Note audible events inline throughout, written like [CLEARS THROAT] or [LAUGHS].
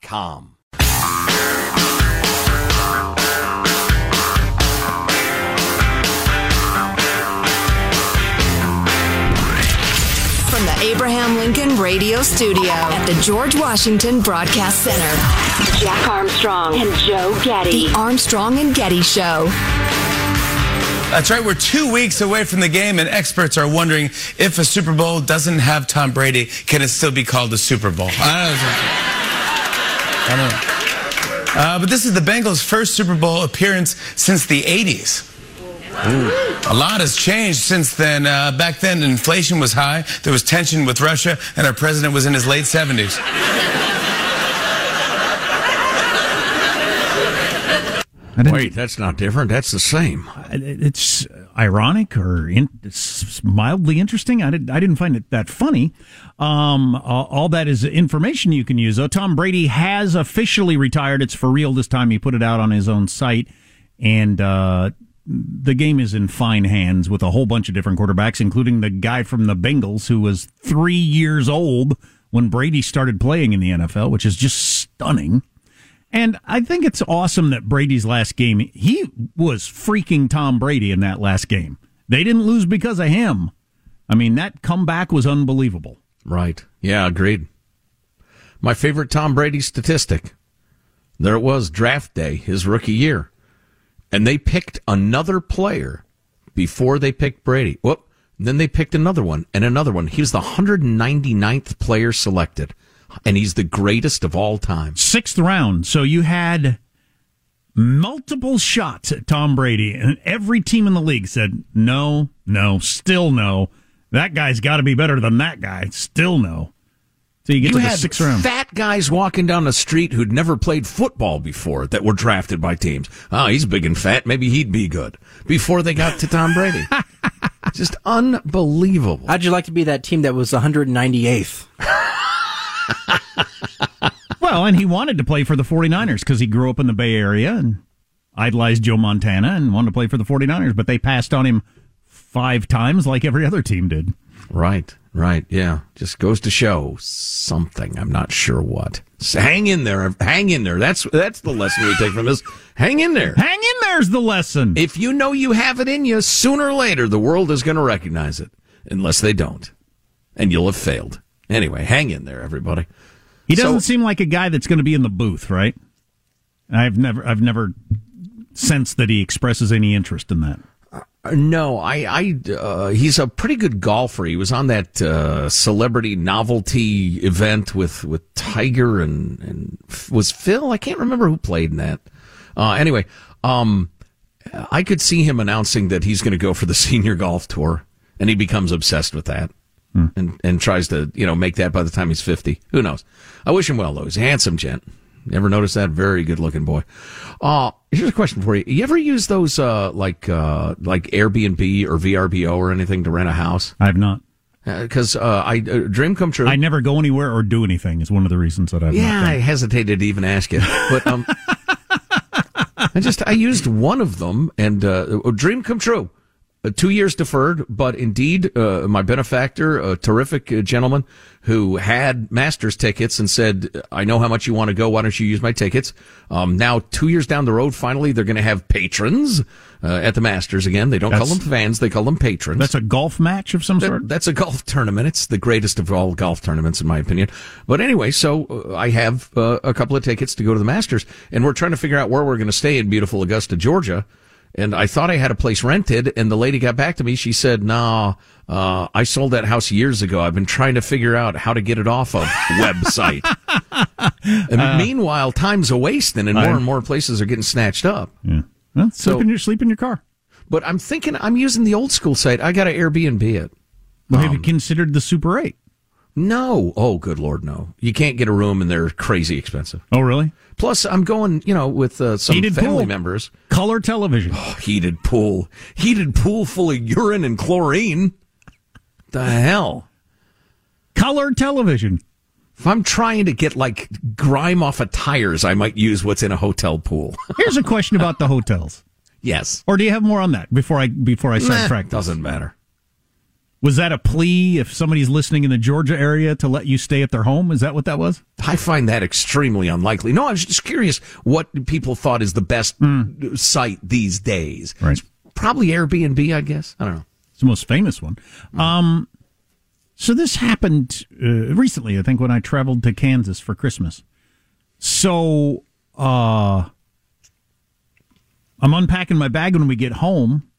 com. From the Abraham Lincoln Radio Studio at the George Washington Broadcast Center, Jack Armstrong and Joe Getty. The Armstrong and Getty Show. That's right. We're two weeks away from the game, and experts are wondering if a Super Bowl doesn't have Tom Brady, can it still be called a Super Bowl? I know. Uh, but this is the Bengals' first Super Bowl appearance since the 80s. Ooh. A lot has changed since then. Uh, back then, inflation was high, there was tension with Russia, and our president was in his late 70s. Wait, that's not different. That's the same. It's ironic or in, it's mildly interesting. I, did, I didn't find it that funny. Um, all that is information you can use. Though Tom Brady has officially retired. It's for real this time. He put it out on his own site, and uh, the game is in fine hands with a whole bunch of different quarterbacks, including the guy from the Bengals who was three years old when Brady started playing in the NFL, which is just stunning. And I think it's awesome that Brady's last game, he was freaking Tom Brady in that last game. They didn't lose because of him. I mean, that comeback was unbelievable. Right. Yeah, agreed. My favorite Tom Brady statistic. There it was, draft day, his rookie year. And they picked another player before they picked Brady. Whoop. Then they picked another one and another one. He was the 199th player selected and he's the greatest of all time. Sixth round. So you had multiple shots at Tom Brady, and every team in the league said, no, no, still no. That guy's got to be better than that guy. Still no. So you get you to the sixth round. Fat guys walking down the street who'd never played football before that were drafted by teams. Oh, he's big and fat. Maybe he'd be good. Before they got to Tom Brady. [LAUGHS] Just unbelievable. How'd you like to be that team that was 198th? [LAUGHS] well, and he wanted to play for the 49ers because he grew up in the Bay Area and idolized Joe Montana and wanted to play for the 49ers, but they passed on him five times like every other team did. Right, right, yeah. Just goes to show something. I'm not sure what. So hang in there. Hang in there. That's that's the lesson we take from this. Hang in there. Hang in there's the lesson. If you know you have it in you, sooner or later the world is going to recognize it, unless they don't, and you'll have failed. Anyway, hang in there, everybody. He doesn't so, seem like a guy that's going to be in the booth, right? I've never, I've never sensed that he expresses any interest in that. Uh, no, I, I, uh, he's a pretty good golfer. He was on that uh, celebrity novelty event with with Tiger and and was Phil. I can't remember who played in that. Uh, anyway, um, I could see him announcing that he's going to go for the [LAUGHS] senior golf tour, and he becomes obsessed with that hmm. and and tries to you know make that by the time he's fifty. Who knows? I wish him well though. He's a handsome gent. Never noticed that? Very good looking boy. Uh, here's a question for you. You ever use those, uh, like, uh, like Airbnb or VRBO or anything to rent a house? I have not. because uh, I uh, dream come true. I never go anywhere or do anything is one of the reasons that I've yeah, not I hesitated to even ask you, but um, [LAUGHS] I just I used one of them and uh, dream come true. Uh, two years deferred, but indeed, uh, my benefactor, a terrific uh, gentleman who had Masters tickets and said, "I know how much you want to go. Why don't you use my tickets?" Um, now, two years down the road, finally, they're going to have patrons uh, at the Masters again. They don't call them fans; they call them patrons. That's a golf match of some That- sort. that's a golf tournament. It's the greatest of all golf tournaments, in my opinion. But anyway, so uh, I have uh, a couple of tickets to go to the Masters, and we're trying to figure out where we're going to stay in beautiful Augusta, Georgia. And I thought I had a place rented, and the lady got back to me. She said, "Nah, uh, I sold that house years ago. I've been trying to figure out how to get it off of [LAUGHS] website." and meanwhile, time's a wasting, and more I- and more places are getting snatched up. Yeah. Well, sleep, in your, sleep in your car. But I'm thinking I'm using the old school site. I got to Airbnb it. Well, have Um, you considered the Super 8? No. Oh, good Lord, no. You can't get a room and they're crazy expensive. Oh, really? Plus, I'm going, you know, with uh, some Heated family pool. members. Color television. Heated pool. Heated pool full of urine and chlorine. The hell? Color television. If I'm trying to get like grime off of tires, I might use what's in a hotel pool. [LAUGHS] Here's a question about the hotels. yes. Or do you have more on that before I before I Nah, sidetrack? doesn't matter. Was that a plea if somebody's listening in the Georgia area to let you stay at their home? Is that what that was? I find that extremely unlikely. No, I was just curious what people thought is the best site these days. Hmm. Right. Probably Airbnb, I guess. I don't know. It's the most famous one. Um, so this happened uh, recently, I think, when I traveled to Kansas for Christmas. So uh, I'm unpacking my bag when we get home.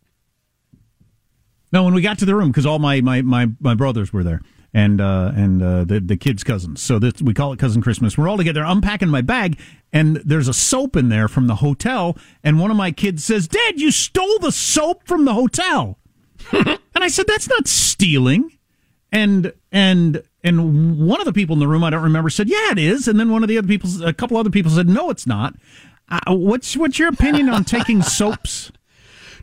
No, when we got to the room, because all my, my, my, my brothers were there and uh, and uh, the the kids' cousins. So this, we call it cousin Christmas. We're all together. I'm packing my bag, and there's a soap in there from the hotel. And one of my kids says, "Dad, you stole the soap from the hotel." [LAUGHS] and I said, "That's not stealing." And and and one of the people in the room, I don't remember, said, "Yeah, it is." And then one of the other people, a couple other people said, "No, it's not." Uh, what's what's your opinion on taking [LAUGHS] soaps?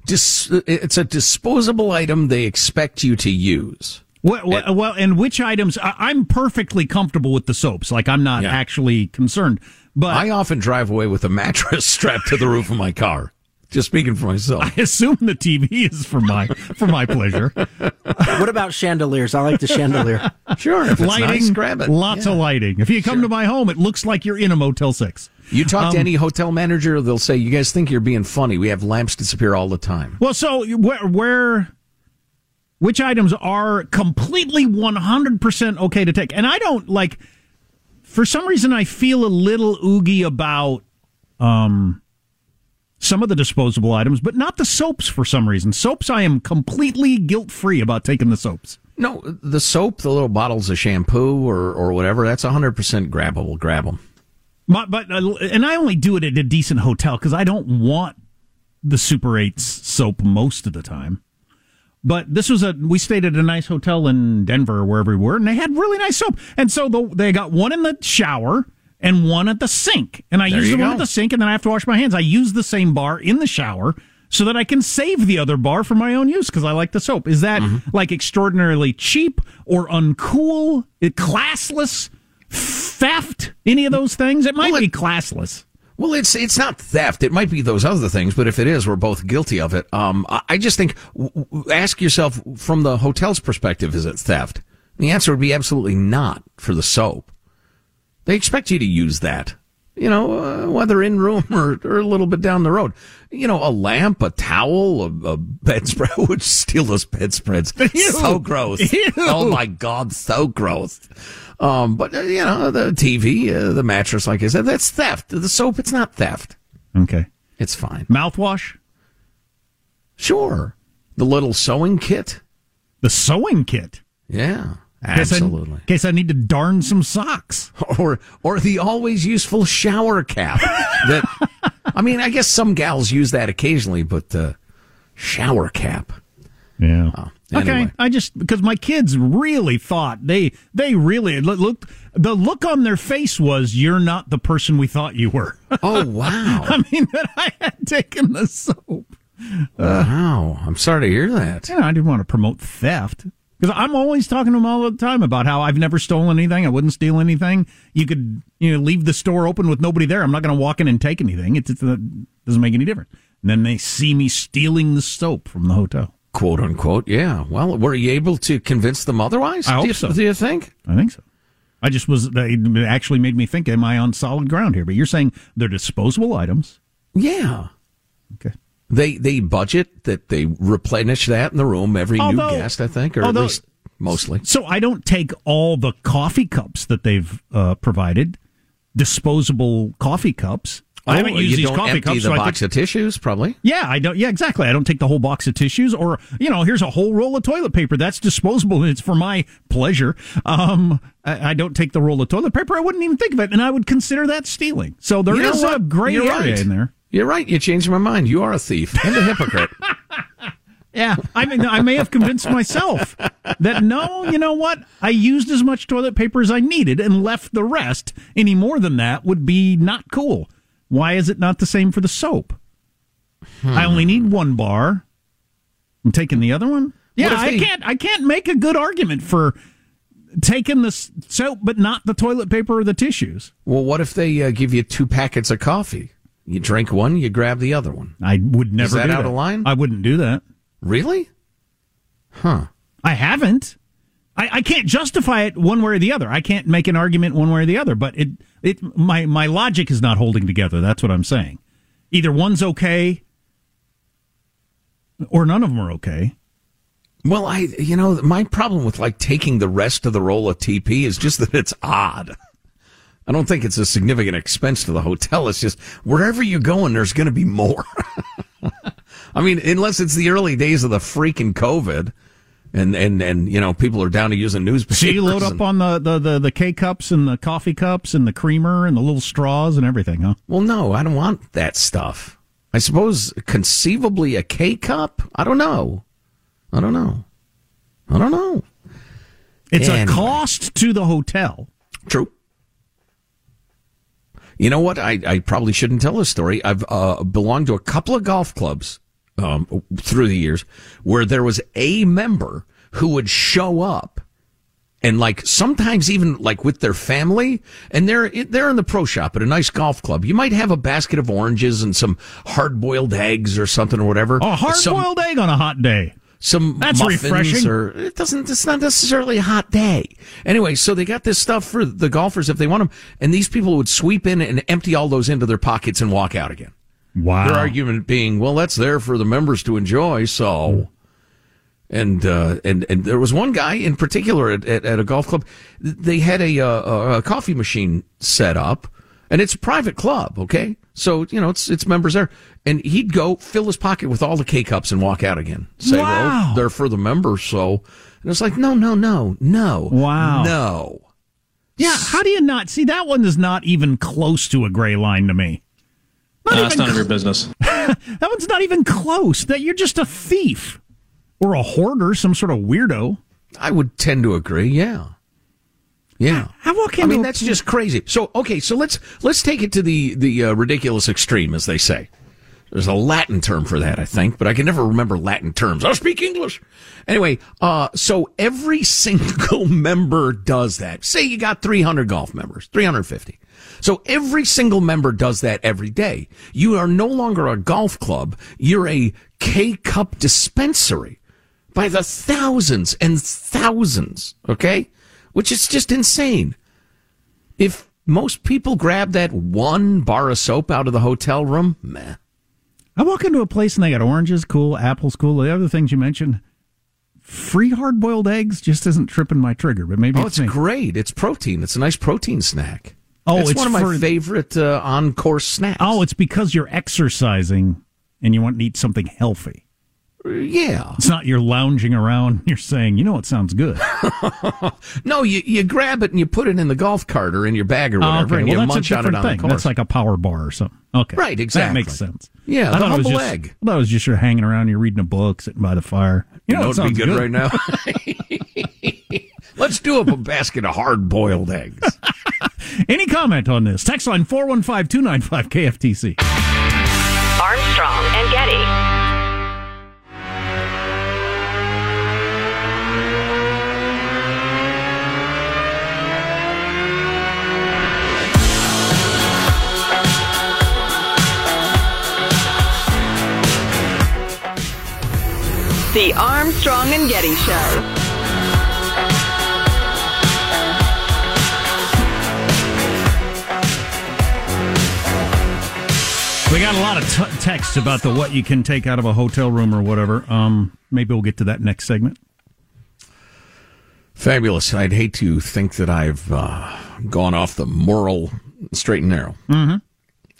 Dis- it's a disposable item they expect you to use. Well, well, well, and which items? I, I'm perfectly comfortable with the soaps. Like I'm not Yeah. actually concerned. But I often drive away with a mattress [LAUGHS] strapped to the roof of my car. Just speaking for myself. I assume the TV is for my for my pleasure. [LAUGHS] What about chandeliers? I like the chandelier. Sure, if it's lighting, nice, grab it. lots Yeah. of lighting. If you come to my home, it looks like you're in a Motel Six. You talk to Um, any hotel manager, they'll say, "You guys think you're being funny? We have lamps disappear all the time." Well, so where where which items are completely 100% okay to take? And I don't like for some reason I feel a little oogie about um some of the disposable items, but not the soaps for some reason. Soaps I am completely guilt-free about taking the soaps. No, the soap, the little bottles of shampoo or or whatever, that's 100% grabbable. Grab them. But uh, and I only do it at a decent hotel because I don't want the Super 8's soap most of the time. But this was a we stayed at a nice hotel in Denver or wherever we were, and they had really nice soap. And so the, they got one in the shower and one at the sink. And I There use the one at the sink, and then I have to wash my hands. I use the same bar in the shower so that I can save the other bar for my own use because I like the soap. Is that Mm-hmm. like extraordinarily cheap or uncool, it, classless, theft? Any of those things? It might Well, be classless. Well, it's it's not theft. It might be those other things, but if it is, we're both guilty of it. Um, I, just think ask yourself from the hotel's perspective: is it theft? The answer would be absolutely not for the soap. They expect you to use that, you know, uh, whether in room [LAUGHS] or, or a little bit down the road. You know, a lamp, a towel, a, a bedspread. [LAUGHS] Would steal those bedspreads? [LAUGHS] So gross. Ew. Oh my god, so gross. Um, but uh, you know, the TV, uh, the mattress, like I said, that's theft. The soap, it's not theft. Okay. It's fine. Mouthwash? Sure. The little sewing kit. The sewing kit. Yeah. I- Absolutely. In case I need to darn some socks. [LAUGHS] Or or the always useful shower cap. that [LAUGHS] I mean, I guess some gals use that occasionally, but uh, shower cap. Yeah. Oh, Okay. I just because my kids really thought they they really look, look the look on their face was you're not the person we thought you were. [LAUGHS] Oh wow. I mean that I had taken the soap. wow. I'm sorry to hear that. You know, I didn't want to promote theft. Because I'm always talking to them all the time about how I've never stolen anything. I wouldn't steal anything. You could, you know, leave the store open with nobody there. I'm not going to walk in and take anything. It, it doesn't make any difference. And then they see me stealing the soap from the hotel. Quote unquote. Yeah. Well, were you able to convince them otherwise? I hope do you, so. Do you think? I think so. I just was, it actually made me think, am I on solid ground here? But you're saying they're disposable items. Yeah. Okay. They they budget that they replenish that in the room every Although- new guest, I think, or although- at least mostly. So I don't take all the coffee cups that they've uh, provided, disposable coffee cups. I haven't used these coffee cups. the so I box think- of tissues, probably. yeah, I don't. Yeah, exactly. I don't take the whole box of tissues, or you know, here's a whole roll of toilet paper. That's disposable, and it's for my pleasure. Um, I, I don't take the roll of toilet paper. I wouldn't even think of it, and I would consider that stealing. So there is You know a gray You're area right. in there. You're right. You changed my mind. You are a thief and a hypocrite. [LAUGHS] Yeah, I mean, I may have convinced myself that no, you know what? I used as much toilet paper as I needed and left the rest. Any more than that would be not cool. Why is it not the same for the soap? I only need one bar. I'm taking the other one. Yeah, I they- can't. I can't make a good argument for taking the soap, but not the toilet paper or the tissues. well, what if they uh, give you two packets of coffee? You drink one, you grab the other one. I would never. that do out of line? I wouldn't do that. Really? Huh. I haven't. I, I can't justify it one way or the other. I can't make an argument one way or the other. But it, it, my, my logic is not holding together. That's what I'm saying. Either one's okay, or none of them are okay. Well, I, you know, my problem with like taking the rest of the roll of TP is just that it's odd. I don't think it's a significant expense to the hotel. It's just wherever you're going, there's going to be more. [LAUGHS] I mean, unless it's the early days of the freaking COVID, and and and you know people are down to using newspapers. So you load up on the, the, the, the K cups and the coffee cups and the creamer and the little straws and everything, huh? Well, no, I don't want that stuff. I suppose conceivably a K cup. I don't know. I don't know. I don't know. It's Anyway. a cost to the hotel. True. You know what? I, I probably shouldn't tell this story. I've uh, belonged to a couple of golf clubs um, through the years where there was a member who would show up and like sometimes even like with their family and they're they're in the pro shop at a nice golf club. You might have a basket of oranges and some hard boiled eggs or something or whatever. A hard boiled egg on a hot day. some That's refreshing. or it doesn't it's not necessarily a hot day anyway so they got this stuff for the golfers if they want them and these people would sweep in and empty all those into their pockets and walk out again Wow. their argument being well that's there for the members to enjoy so and uh, and and there was one guy in particular at, at, at a golf club. They had a, uh, a coffee machine set up, and it's a private club. Okay, so you know it's it's members there, and he'd go fill his pocket with all the K cups and walk out again. Say, Wow. well, they're for the members. So and it's like, no, no, no, no, Wow. no. Yeah, how do you not see that one is not even close to a gray line to me. Not Uh, it's even none of your business. [LAUGHS] that one's not even close. That you're just a thief or a hoarder, some sort of weirdo. I would tend to agree. Yeah. Yeah. I walk I mean, a- that's just crazy. So, okay, so let's let's take it to the the uh, ridiculous extreme, as they say. There's a Latin term for that, I think, but I can never remember Latin terms. I speak English. Anyway, uh, so every [LAUGHS] single member does that. Say you got 300 golf members, 350. So every single member does that every day. You are no longer a golf club. You're a K cup dispensary by the thousands and thousands. Okay. Which is just insane. If most people grab that one bar of soap out of the hotel room, meh. I walk into a place and they got oranges, cool, apples, cool, the other things you mentioned. Free hard boiled eggs just isn't tripping my trigger, but maybe Oh, it's it's great. It's protein. It's a nice protein snack. Oh, it's, it's one of my for- favorite uh, on course snacks. Oh, it's because you're exercising and you want to eat something healthy. Yeah. It's not you're lounging around. [LAUGHS] You're saying, you know what sounds good. [LAUGHS] No, you, you grab it and you put it in the golf cart or in your bag or Oh, whatever, okay. and you Well, that's a munch on it different on thing. the course. That's like a power bar or something. Okay. Right, exactly. That makes sense. Yeah, I the thought it was humble just, egg. I thought it was just you're hanging around, you're reading a book, sitting by the fire. You know, know what it'd be sounds good, right now. [LAUGHS] Let's do up a basket of hard boiled eggs. Any comment on this? Text line 415 295 KFTC. Armstrong The Armstrong and Getty Show. We got a lot of t- texts about the what you can take out of a hotel room or whatever. Um, maybe we'll get to that next segment. Fabulous. I'd hate to think that I've uh, gone off the moral straight and narrow. Mm-hmm.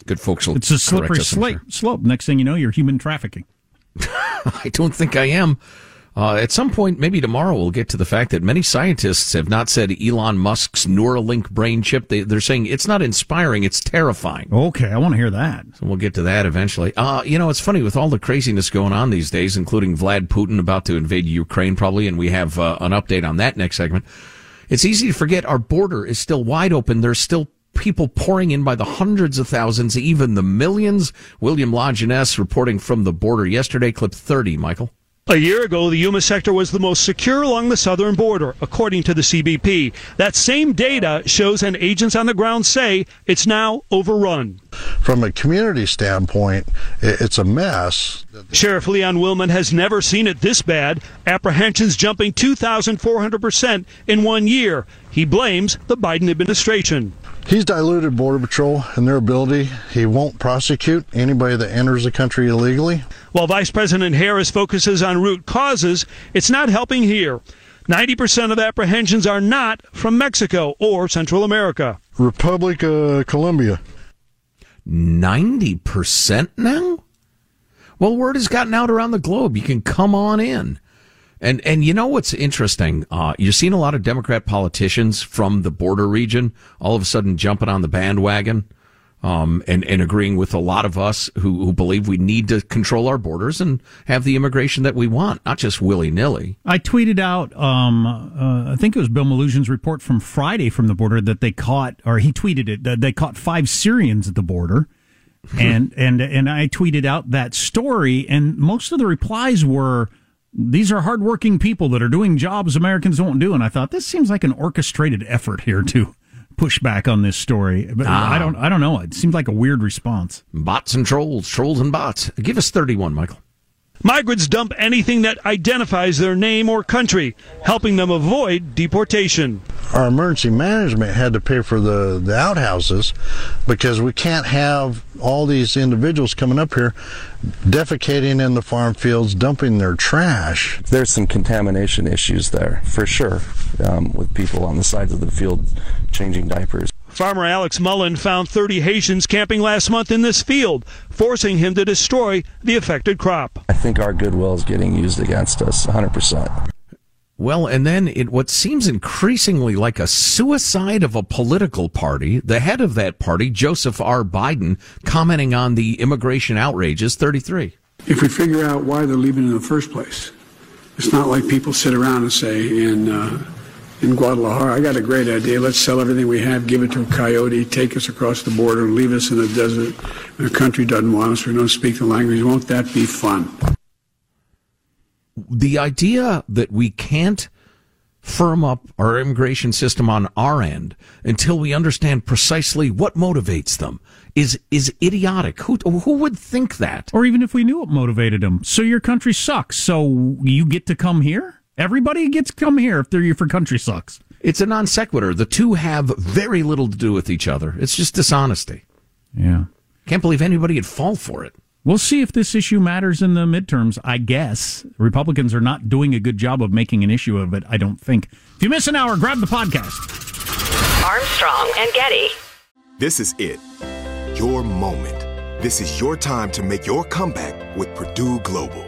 Good folks will It's a slippery us, I'm slope. Slope. Next thing you know, you're human trafficking. [LAUGHS] I don't think I am. Uh, at some point, maybe tomorrow, we'll get to the fact that many scientists have not said Elon Musk's Neuralink brain chip. They, they're saying it's not inspiring, it's terrifying. Okay, I want to hear that. So we'll get to that eventually. Uh, you know, it's funny with all the craziness going on these days, including Vlad Putin about to invade Ukraine probably, and we have uh, an update on that next segment. It's easy to forget our border is still wide open. There's still people pouring in by the hundreds of thousands, even the millions. William Lajeunesse reporting from the border yesterday, clip 30, Michael. A year ago, the Yuma sector was the most secure along the southern border, according to the CBP. That same data shows, and agents on the ground say, it's now overrun. From a community standpoint, it's a mess. Sheriff Leon Wilmot has never seen it this bad. Apprehensions jumping 2,400% in one year. He blames the Biden administration. He's diluted Border Patrol and their ability. He won't prosecute anybody that enters the country illegally. While Vice President Harris focuses on root causes, it's not helping here. 90% of apprehensions are not from Mexico or Central America. Republic of Colombia. 90% now? Well, word has gotten out around the globe. You can come on in. And and you know what's interesting? Uh, you're seeing a lot of Democrat politicians from the border region all of a sudden jumping on the bandwagon um, and, and agreeing with a lot of us who, who believe we need to control our borders and have the immigration that we want, not just willy nilly. I tweeted out, um, uh, I think it was Bill Melugin's report from Friday from the border that they caught, or he tweeted it, that they caught five Syrians at the border. [LAUGHS] and and and I tweeted out that story, and most of the replies were, "These are hardworking people that are doing jobs Americans won't do." And I thought this seems like an orchestrated effort here to push back on this story. But Ah. I don't, I don't know. It seems like a weird response. Bots and trolls, trolls and bots. Give us 31, Michael. Migrants dump anything that identifies their name or country, helping them avoid deportation. Our emergency management had to pay for the, the outhouses because we can't have all these individuals coming up here defecating in the farm fields, dumping their trash. There's some contamination issues there, for sure, um, with people on the sides of the field changing diapers. Farmer Alex Mullen found 30 Haitians camping last month in this field, forcing him to destroy the affected crop. I think our goodwill is getting used against us 100%. Well, and then it what seems increasingly like a suicide of a political party. The head of that party, Joseph R. Biden, commenting on the immigration outrages. Thirty-three. If we figure out why they're leaving in the first place, it's not like people sit around and say in uh, in Guadalajara, "I got a great idea. Let's sell everything we have, give it to a coyote, take us across the border, and leave us in the desert. And the country doesn't want us. We don't speak the language. Won't that be fun?" The idea that we can't firm up our immigration system on our end until we understand precisely what motivates them is is idiotic. Who who would think that? Or even if we knew what motivated them. So your country sucks. So you get to come here? Everybody gets come here if they're their for country sucks. It's a non sequitur. The two have very little to do with each other. It's just dishonesty. Yeah. Can't believe anybody would fall for it. We'll see if this issue matters in the midterms, I guess. Republicans are not doing a good job of making an issue of it, I don't think. If you miss an hour, grab the podcast. Armstrong and Getty. This is it. Your moment. This is your time to make your comeback with Purdue Global.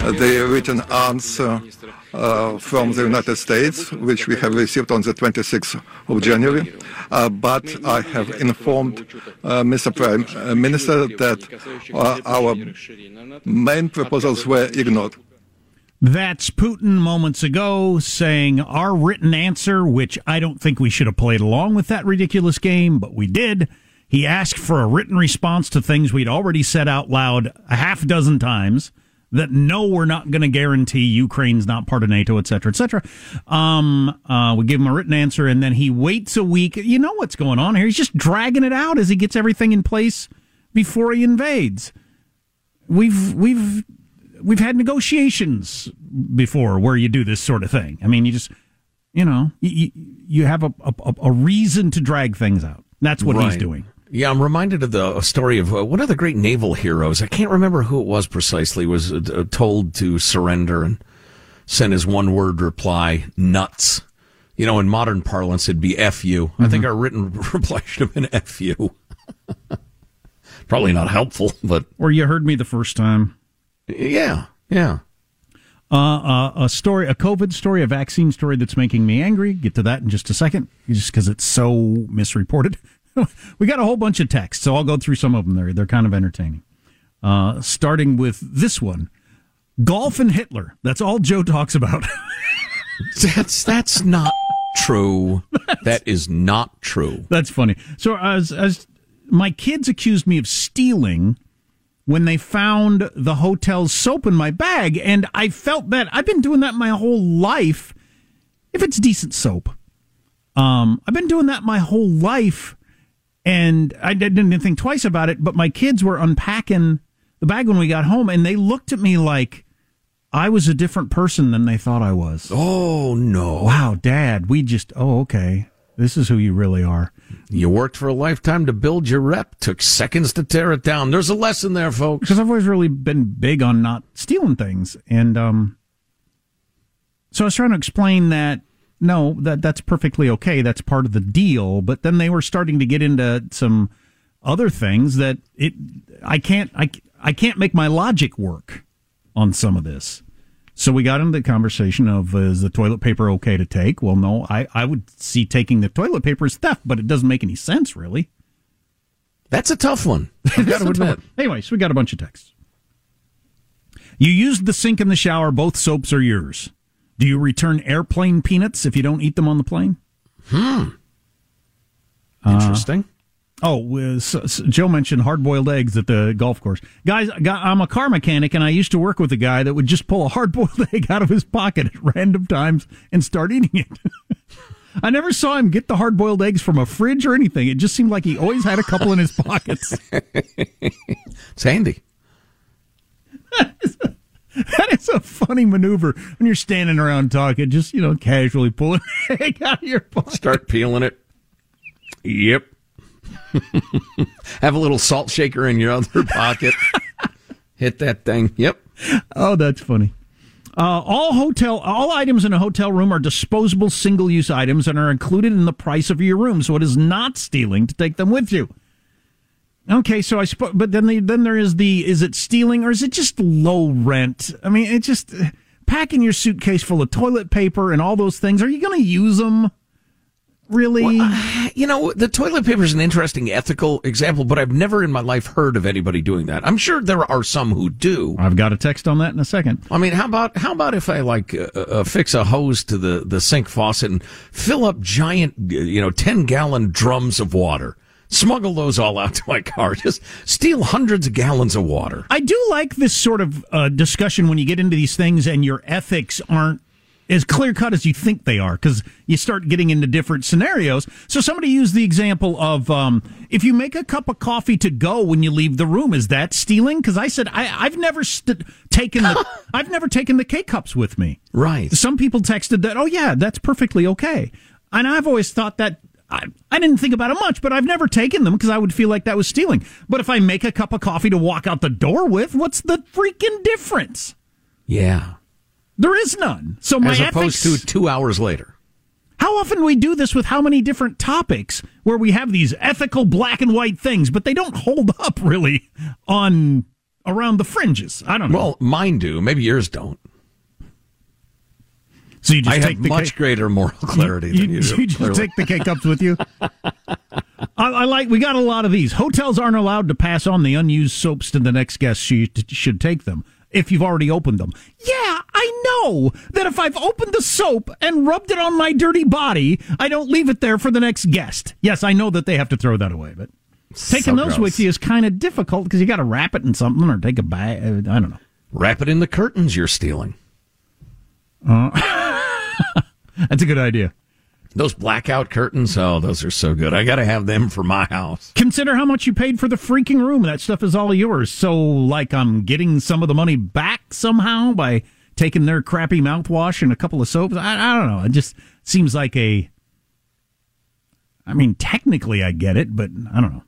The written answer uh, from the United States, which we have received on the 26th of January. Uh, but I have informed uh, Mr. Prime uh, Minister that uh, our main proposals were ignored. That's Putin moments ago saying our written answer, which I don't think we should have played along with that ridiculous game, but we did. He asked for a written response to things we'd already said out loud a half dozen times that no, we're not going to guarantee Ukraine's not part of NATO, et cetera, et cetera. Um, uh, we give him a written answer, and then he waits a week. You know what's going on here? He's just dragging it out as he gets everything in place before he invades. We've we've we've had negotiations before where you do this sort of thing. I mean, you just you know you you have a a, a reason to drag things out. That's what Right. he's doing. Yeah, I'm reminded of the story of uh, one of the great naval heroes. I can't remember who it was precisely. Was uh, uh, told to surrender and sent his one word reply: "Nuts." You know, in modern parlance, it'd be "f you." I think our written [LAUGHS] reply should have been "f you." [LAUGHS] Probably not helpful, but Or you heard me the first time. yeah, yeah. Uh, uh, a story, a COVID story, a vaccine story that's making me angry. Get to that in just a second, just because it's so misreported. [LAUGHS] we got a whole bunch of texts, so I'll go through some of them. They're they're kind of entertaining. Uh, starting with this one, golf and Hitler. That's all Joe talks about. [LAUGHS] that's that's not true. that is not true. That's funny. So as as my kids accused me of stealing when they found the hotel's soap in my bag, and I felt that I've been doing that my whole life. If it's decent soap, um, I've been doing that my whole life, and I didn't think twice about it. But my kids were unpacking the bag when we got home, and they looked at me like I was a different person than they thought I was. Oh no! Wow, Dad, we just oh okay, this is who you really are. You worked for a lifetime to build your rep. Took seconds to tear it down. There's a lesson there, folks. because I've always really been big on not stealing things, and um, so I was trying to explain that no, that that's perfectly okay. That's part of the deal. But then they were starting to get into some other things that it I can't I I can't make my logic work on some of this. So we got into the conversation of uh, is the toilet paper okay to take? Well, no, I, I would see taking the toilet paper as theft, but it doesn't make any sense really. That's a tough one. [LAUGHS] I've got to That's tough one. Anyway, so we got a bunch of texts. You used the sink and the shower. Both soaps are yours. Do you return airplane peanuts if you don't eat them on the plane? Hmm. Interesting. oh, uh, s s- Joe mentioned hard-boiled eggs at the golf course. Guys, I'm a car mechanic, and I used to work with a guy that would just pull a hard-boiled [LAUGHS] egg out of his pocket at random times and start eating it. [LAUGHS] I never saw him get the hard-boiled eggs from a fridge or anything. It just seemed like he always had a couple in his pockets. [LAUGHS] It's handy. [LAUGHS] That is a funny maneuver when you're standing around talking, just, you know, casually pulling an [LAUGHS] egg out of your pocket. Start peeling it. Yep. [LAUGHS] Have a little salt shaker in your other pocket. Hit that thing. Yep. Oh, that's funny. Uh, all hotel, all items in a hotel room are disposable, single-use items and are included in the price of your room. So it is not stealing to take them with you. Okay, so I suppose, but then the, then there is the is it stealing or is it just low rent? I mean, it just packing your suitcase full of toilet paper and all those things. Are you going to use them? Really? Well, uh, you know, the toilet paper is an interesting ethical example, but I've never in my life heard of anybody doing that. I'm sure there are some who do. I've got a text on that in a second. I mean, how about how about if I like uh, uh, fix a hose to the the sink faucet and fill up giant, you know, ten gallon drums of water? Smuggle those all out to my car. [LAUGHS] Just steal hundreds of gallons of water. I do like this sort of uh, discussion when you get into these things and your ethics aren't as clear cut as you think they are because you start getting into different scenarios. So somebody used the example of um, if you make a cup of coffee to go when you leave the room, is that stealing? Because I said I, have never st- taken the [LAUGHS] I've never taken the K cups with me. Right. Some people texted that. Oh yeah, that's perfectly okay. And I've always thought that I, I didn't think about it much, but I've never taken them because I would feel like that was stealing. But if I make a cup of coffee to walk out the door with, what's the freaking difference? Yeah. There is none. So my As opposed ethics, to two hours later. How often we do this with how many different topics where we have these ethical black and white things, but they don't hold up really on around the fringes. I don't know. Well, mine do. Maybe yours don't. So you just I take much K- greater moral clarity you, than you do. [LAUGHS] you just take the K cups with you. [LAUGHS] I, I like. We got a lot of these. Hotels aren't allowed to pass on the unused soaps to the next guest. She should take them if you've already opened them. Yeah, I know that if I've opened the soap and rubbed it on my dirty body, I don't leave it there for the next guest. Yes, I know that they have to throw that away, but taking those gross. with you is kind of difficult because you got to wrap it in something or take a bag. I don't know. Wrap it in the curtains you're stealing. Uh, [LAUGHS] that's a good idea. Those blackout curtains, oh, those are so good. I got to have them for my house. Consider how much you paid for the freaking room. That stuff is all yours. So, like, I'm getting some of the money back somehow by taking their crappy mouthwash and a couple of soaps. I, I don't know. It just seems like a. I mean, technically, I get it, but I don't know.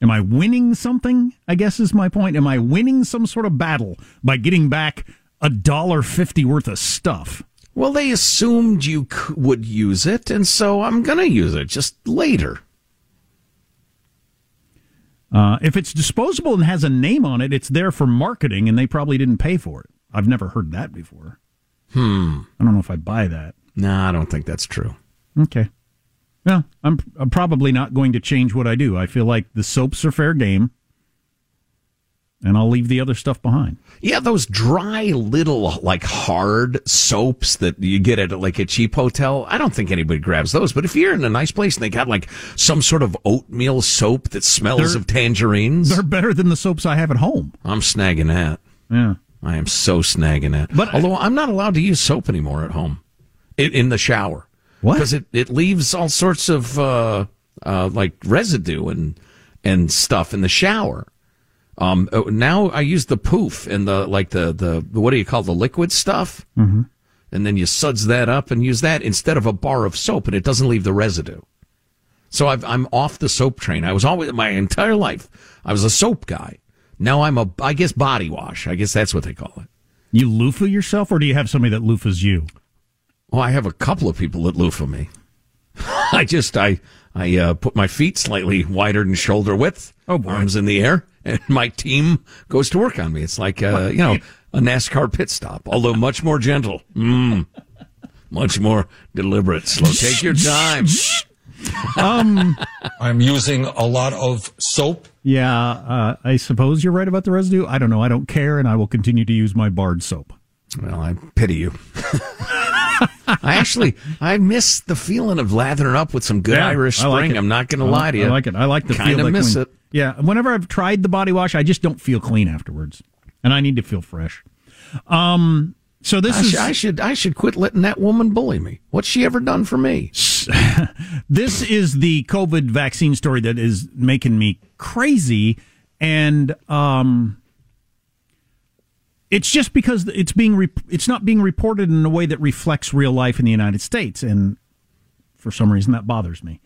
Am I winning something? I guess is my point. Am I winning some sort of battle by getting back a dollar fifty worth of stuff? Well, they assumed you c- would use it, and so I'm going to use it just later. Uh, if it's disposable and has a name on it, it's there for marketing, and they probably didn't pay for it. I've never heard that before. Hmm. I don't know if I buy that. No, I don't think that's true. Okay. Well, I'm, I'm probably not going to change what I do. I feel like the soaps are fair game, and I'll leave the other stuff behind. Yeah, those dry little like hard soaps that you get at like a cheap hotel. I don't think anybody grabs those. But if you're in a nice place and they got like some sort of oatmeal soap that smells They're- of tangerines, They're better than the soaps I have at home. I'm snagging that. Yeah. I am so snagging that. But although I'm not allowed to use soap anymore at home, in, in the shower, what? Because it, it leaves all sorts of uh, uh, like residue and and stuff in the shower. Um, oh, now I use the poof and the like the the what do you call the liquid stuff, mm-hmm. and then you suds that up and use that instead of a bar of soap, and it doesn't leave the residue. So I've, I'm off the soap train. I was always my entire life. I was a soap guy. Now I'm a I guess body wash. I guess that's what they call it. You loofah yourself, or do you have somebody that loofahs you? Well, I have a couple of people that loofah me. [LAUGHS] I just I I uh, put my feet slightly wider than shoulder width, Oh, boy. arms in the air, and [LAUGHS] my team goes to work on me. It's like uh, you know a NASCAR pit stop, although much more gentle, mm, much more deliberate. Slow. Take your time. Um, [LAUGHS] I'm using a lot of soap. Yeah, uh, I suppose you're right about the residue. I don't know. I don't care, and I will continue to use my Bard soap. Well, I pity you. [LAUGHS] I actually I miss the feeling of lathering up with some good Yeah, Irish I like Spring. I'm not going to lie to you. I like it. I like the kind of miss when- it. Yeah, whenever I've tried the body wash, I just don't feel clean afterwards, and I need to feel fresh. Um, so this I, is should, I should I should quit letting that woman bully me. What's she ever done for me? [LAUGHS] this is the COVID vaccine story that is making me crazy, and um, it's just because it's being re- it's not being reported in a way that reflects real life in the United States, and for some reason that bothers me.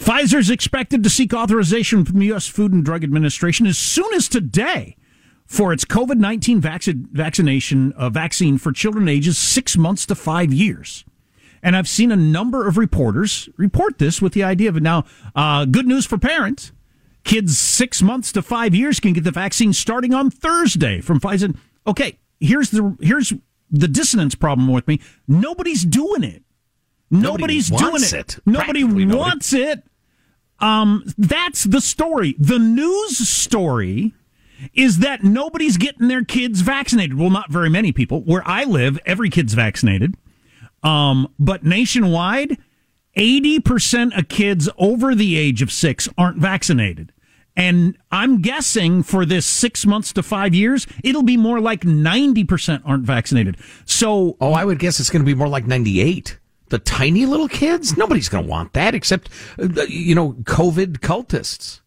Pfizer's expected to seek authorization from the U.S. Food and Drug Administration as soon as today for its COVID 19 vaccine, vaccination, uh, vaccine for children ages six months to five years. And I've seen a number of reporters report this with the idea of now, uh, good news for parents. Kids six months to five years can get the vaccine starting on Thursday from Pfizer. Okay, here's the here's the dissonance problem with me. Nobody's doing it. Nobody's Nobody doing it. it. Nobody nobody. wants it. Um, that's the story. The news story is that nobody's getting their kids vaccinated. Well, not very many people. Where I live, every kid's vaccinated. Um, but nationwide, 80% of kids over the age of six aren't vaccinated. And I'm guessing for this six months to five years, it'll be more like 90% aren't vaccinated. So. Oh, I would guess it's going to be more like 98. The tiny little kids? Nobody's going to want that except, uh, you know, COVID cultists.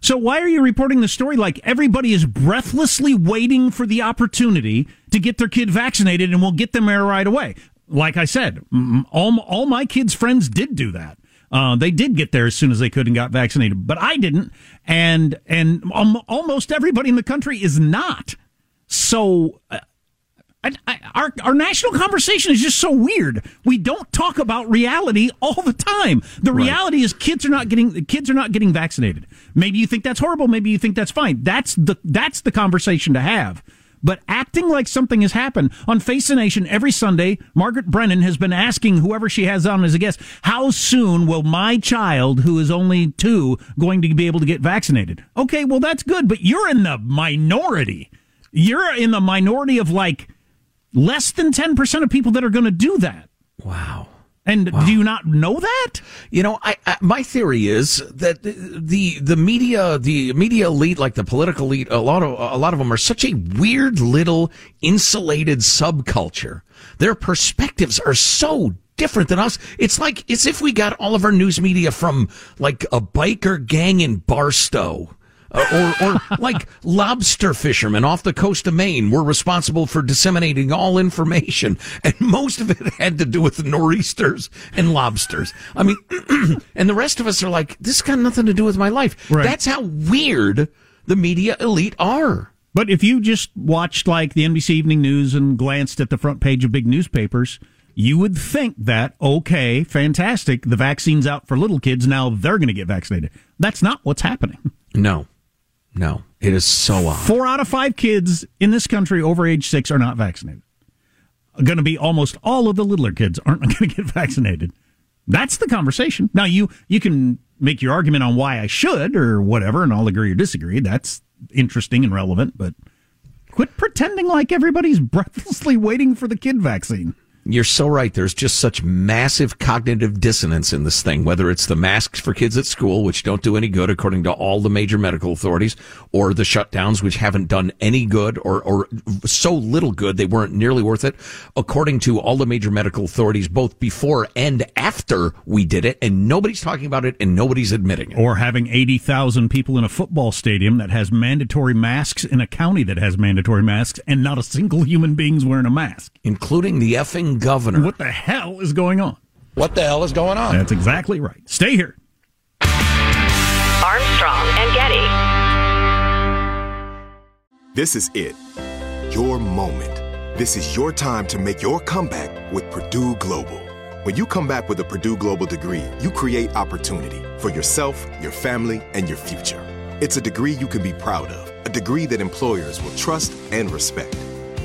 So why are you reporting the story like everybody is breathlessly waiting for the opportunity to get their kid vaccinated and we'll get them there right away? Like I said, all, all my kids' friends did do that. Uh, they did get there as soon as they could and got vaccinated, but I didn't, and and um, almost everybody in the country is not. So uh, I, I, our our national conversation is just so weird. We don't talk about reality all the time. The Right. reality is kids are not getting kids are not getting vaccinated. Maybe you think that's horrible. Maybe you think that's fine. That's the that's the conversation to have. But acting like something has happened on Face the Nation every Sunday, Margaret Brennan has been asking whoever she has on as a guest, how soon will my child, who is only two, going to be able to get vaccinated? Okay, well that's good, but you're in the minority. You're in the minority of like less than 10% of people that are going to do that. Wow. And do you not know that? You know, I, I my theory is that the, the the media, the media elite, like the political elite, a lot of a lot of them are such a weird little insulated subculture. Their perspectives are so different than us. It's like it's if we got all of our news media from like a biker gang in Barstow. Uh, or, or like lobster fishermen off the coast of Maine were responsible for disseminating all information, and most of it had to do with nor'easters and lobsters. I mean, [CLEARS THROAT] and the rest of us are like, this got nothing to do with my life. Right. That's how weird the media elite are. But if you just watched like the NBC Evening News and glanced at the front page of big newspapers, you would think that, okay, fantastic, the vaccine's out for little kids, now they're going to get vaccinated. That's not what's happening. No, no, it is so odd. Four out of five kids in this country over age six are not vaccinated. Going to be almost all of the littler kids aren't [LAUGHS] going to get vaccinated. That's the conversation. Now you you can make your argument on why I should or whatever, and I'll agree or disagree. That's interesting and relevant, but quit pretending like everybody's [LAUGHS] breathlessly waiting for the kid vaccine. You're so right. There's just such massive cognitive dissonance in this thing, whether it's the masks for kids at school, which don't do any good according to all the major medical authorities, or the shutdowns, which haven't done any good or, or so little good they weren't nearly worth it, according to all the major medical authorities, both before and after we did it. And nobody's talking about it and nobody's admitting it. Or having 80,000 people in a football stadium that has mandatory masks in a county that has mandatory masks and not a single human being's wearing a mask. Including the effing governor. What the hell is going on? What the hell is going on? That's exactly right. Stay here. Armstrong and Getty. This is it. Your moment. This is your time to make your comeback with Purdue Global. When you come back with a Purdue Global degree, you create opportunity for yourself, your family, and your future. It's a degree you can be proud of, a degree that employers will trust and respect.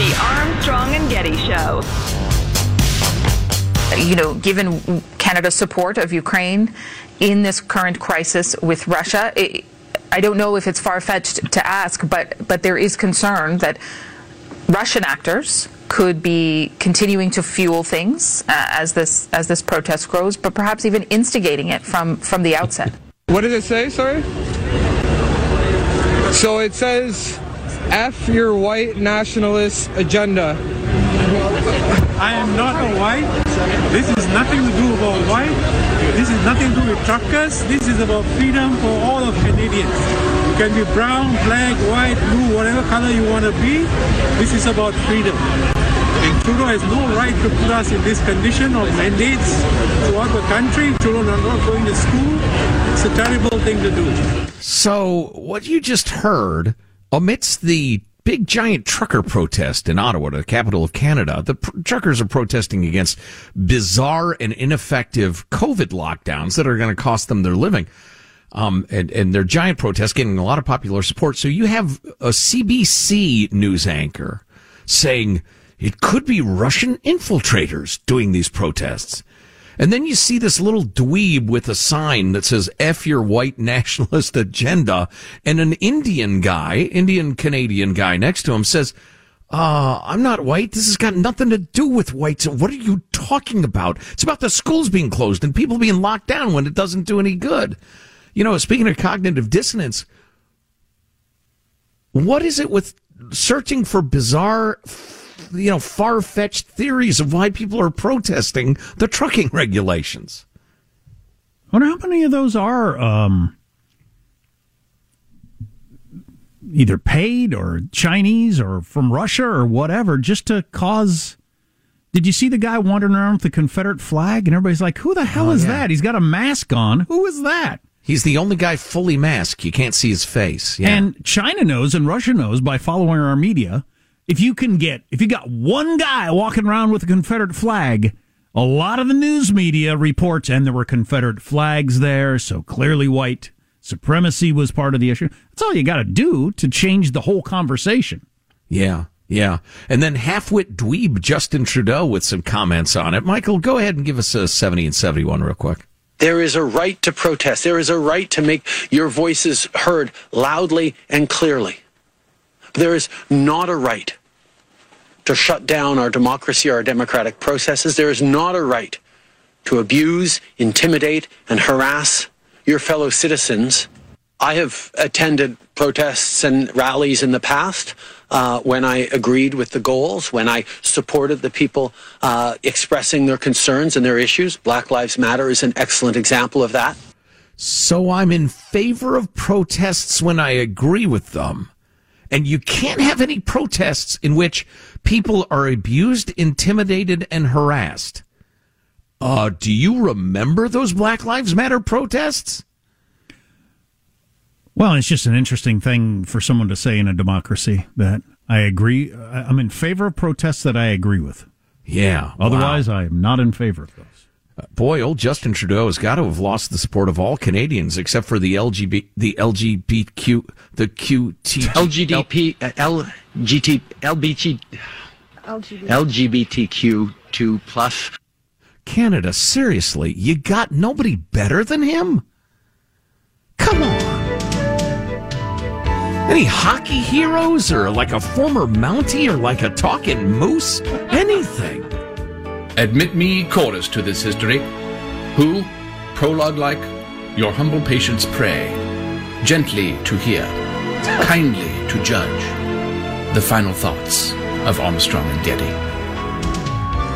The Armstrong and Getty Show. you know, given Canada's support of Ukraine in this current crisis with Russia, it, I don't know if it's far fetched to ask, but but there is concern that Russian actors could be continuing to fuel things uh, as this as this protest grows, but perhaps even instigating it from from the outset. What did it say? Sorry. So it says, "F your white nationalist agenda." I am not a white. This is nothing to do about white. This is nothing to do with truckers. This is about freedom for all of Canadians. You can be brown, black, white, blue, whatever color you want to be. This is about freedom. And Trudeau has no right to put us in this condition of mandates throughout the country. Children are not going to school. It's a terrible thing to do. So, what you just heard, amidst the big giant trucker protest in Ottawa, the capital of Canada, the pr- truckers are protesting against bizarre and ineffective COVID lockdowns that are going to cost them their living. Um, and, and their giant protest getting a lot of popular support. So you have a CBC news anchor saying it could be Russian infiltrators doing these protests. And then you see this little dweeb with a sign that says F your white [LAUGHS] nationalist agenda. And an Indian guy, Indian Canadian guy next to him says, uh, I'm not white. This has got nothing to do with whites. What are you talking about? It's about the schools being closed and people being locked down when it doesn't do any good. You know, speaking of cognitive dissonance, what is it with searching for bizarre you know, far fetched theories of why people are protesting the trucking regulations. I wonder how many of those are um, either paid or Chinese or from Russia or whatever, just to cause. Did you see the guy wandering around with the Confederate flag? And everybody's like, who the hell Oh, is yeah. that? He's got a mask on. Who is that? He's the only guy fully masked. You can't see his face. Yeah. And China knows and Russia knows by following our media. If you can get, if you got one guy walking around with a Confederate flag, a lot of the news media reports, and there were Confederate flags there, so clearly white supremacy was part of the issue. That's all you got to do to change the whole conversation. Yeah, yeah. And then half-wit dweeb Justin Trudeau with some comments on it. Michael, go ahead and give us a 70 and 71 real quick. There is a right to protest. There is a right to make your voices heard loudly and clearly. There is not a right to shut down our democracy or our democratic processes. There is not a right to abuse, intimidate, and harass your fellow citizens. I have attended protests and rallies in the past uh, when I agreed with the goals, when I supported the people uh, expressing their concerns and their issues. Black Lives Matter is an excellent example of that. So I'm in favor of protests when I agree with them. And you can't have any protests in which people are abused, intimidated, and harassed. Uh, do you remember those Black Lives Matter protests? Well, it's just an interesting thing for someone to say in a democracy that I agree. I'm in favor of protests that I agree with. Yeah. Otherwise, I am not in favor of those. Boy, old Justin Trudeau has got to have lost the support of all Canadians except for the LGBT, the LGBTQ, the QT, LGDP, uh, LGT, LBT, LGBTQ2 plus. Canada, seriously, you got nobody better than him? Come on. Any hockey heroes or like a former Mountie or like a talking moose? Anything. Admit me chorus to this history, who, prologue like, your humble patience pray, gently to hear, kindly to judge, the final thoughts of Armstrong and Getty.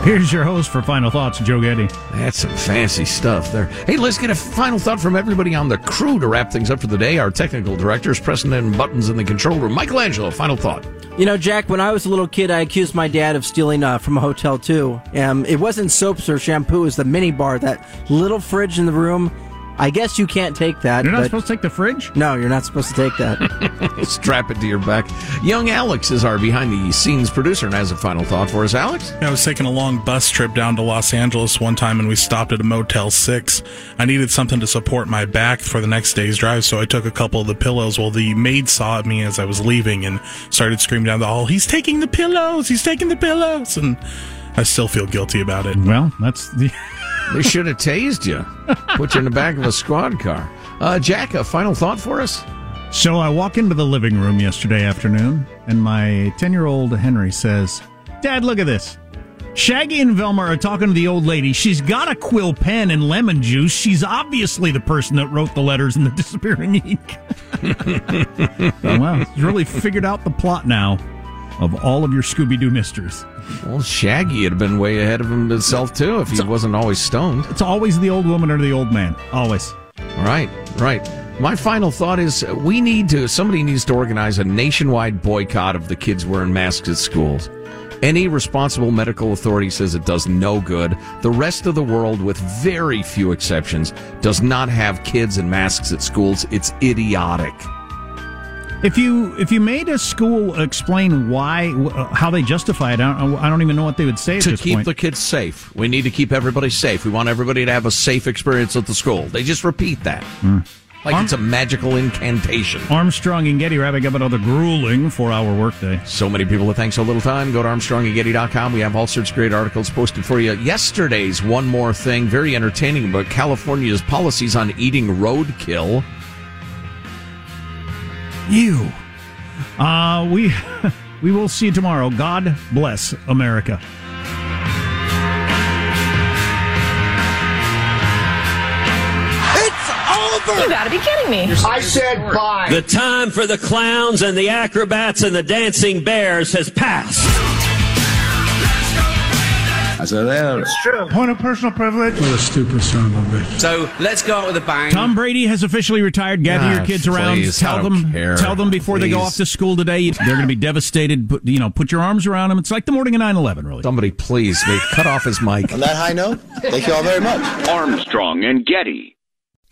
Here's your host for Final Thoughts, Joe Getty. That's some fancy stuff there. Hey, let's get a final thought from everybody on the crew to wrap things up for the day. Our technical directors, pressing in buttons in the control room. Michael Angelo, final thought. You know, Jack, when I was a little kid, I accused my dad of stealing uh, from a hotel, too. Um, it wasn't soaps or shampoo, it was the mini bar, that little fridge in the room. I guess you can't take that. You're not but- supposed to take the fridge? No, you're not supposed to take that. [LAUGHS] Strap it to your back. Young Alex is our behind the scenes producer and has a final thought for us. Alex? I was taking a long bus trip down to Los Angeles one time and we stopped at a Motel 6. I needed something to support my back for the next day's drive, so I took a couple of the pillows. Well, the maid saw me as I was leaving and started screaming down the hall, He's taking the pillows! He's taking the pillows! And I still feel guilty about it. Well, that's the. They should have tased you, put you in the back of a squad car. Uh, Jack, a final thought for us? So I walk into the living room yesterday afternoon, and my 10 year old Henry says, Dad, look at this. Shaggy and Velma are talking to the old lady. She's got a quill pen and lemon juice. She's obviously the person that wrote the letters in the [LAUGHS] disappearing ink. oh, wow. He's really figured out the plot now of all of your Scooby Doo mysteries. Well, Shaggy had been way ahead of himself, too, if he wasn't always stoned. It's always the old woman or the old man. Always. Right, right. My final thought is uh, we need to, somebody needs to organize a nationwide boycott of the kids wearing masks at schools. Any responsible medical authority says it does no good. The rest of the world, with very few exceptions, does not have kids in masks at schools. It's idiotic. If you if you made a school explain why how they justify it, I don't, I don't even know what they would say at to keep point. the kids safe. We need to keep everybody safe. We want everybody to have a safe experience at the school. They just repeat that. Hmm. Like it's a magical incantation. Armstrong and Getty wrapping up another grueling four hour workday. So many people that think so little time. Go to ArmstrongandGetty.com. We have all sorts of great articles posted for you. Yesterday's One More Thing, very entertaining, about California's policies on eating roadkill. You. Uh, we [LAUGHS] we will see you tomorrow. God bless America. It's over! You gotta be kidding me. I said bye. The time for the clowns and the acrobats and the dancing bears has passed. So there. It's true. Point of personal privilege. What a stupid son of a bitch. So let's go out with a bang. Tom Brady has officially retired. Gather Ah, your kids around. please, I tell them. care. Tell them before they go off to school today. They're going to be devastated. Put, you know, put your arms around them. It's like the morning of 9-11, really. Somebody, please, they cut off his mic. On that high note, thank you all very much. Armstrong and Getty.